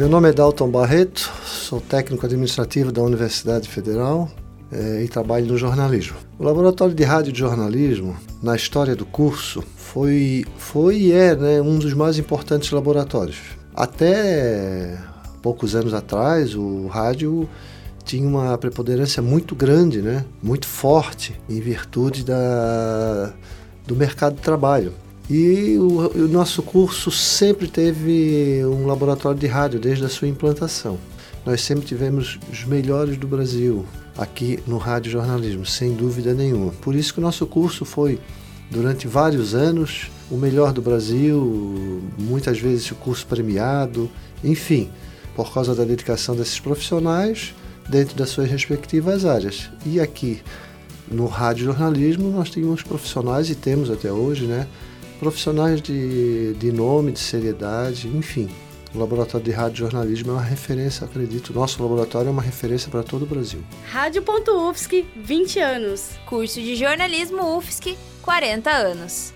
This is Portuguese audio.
Meu nome é Dalton Barreto, sou técnico administrativo da Universidade Federal é, e trabalho no jornalismo. O Laboratório de Rádio e Jornalismo, na história do curso, foi, foi e é né, um dos mais importantes laboratórios. Até poucos anos atrás, o rádio tinha uma preponderância muito grande, né? muito forte, em virtude da, do mercado de trabalho. E o, o, nosso curso sempre teve um laboratório de rádio desde a sua implantação. Nós sempre tivemos os melhores do Brasil aqui no rádio jornalismo, sem dúvida nenhuma. Por isso que o nosso curso foi durante vários anos o melhor do Brasil, muitas vezes o curso premiado, enfim, por causa da dedicação desses profissionais dentro das suas respectivas áreas. E aqui no rádio jornalismo nós tínhamos profissionais e temos até hoje, né? Profissionais de, de nome, de seriedade, enfim. O Laboratório de Rádio Jornalismo é uma referência, acredito. Nosso laboratório é uma referência para todo o Brasil. Rádio.UFSC, 20 anos. Curso de Jornalismo UFSC, 40 anos.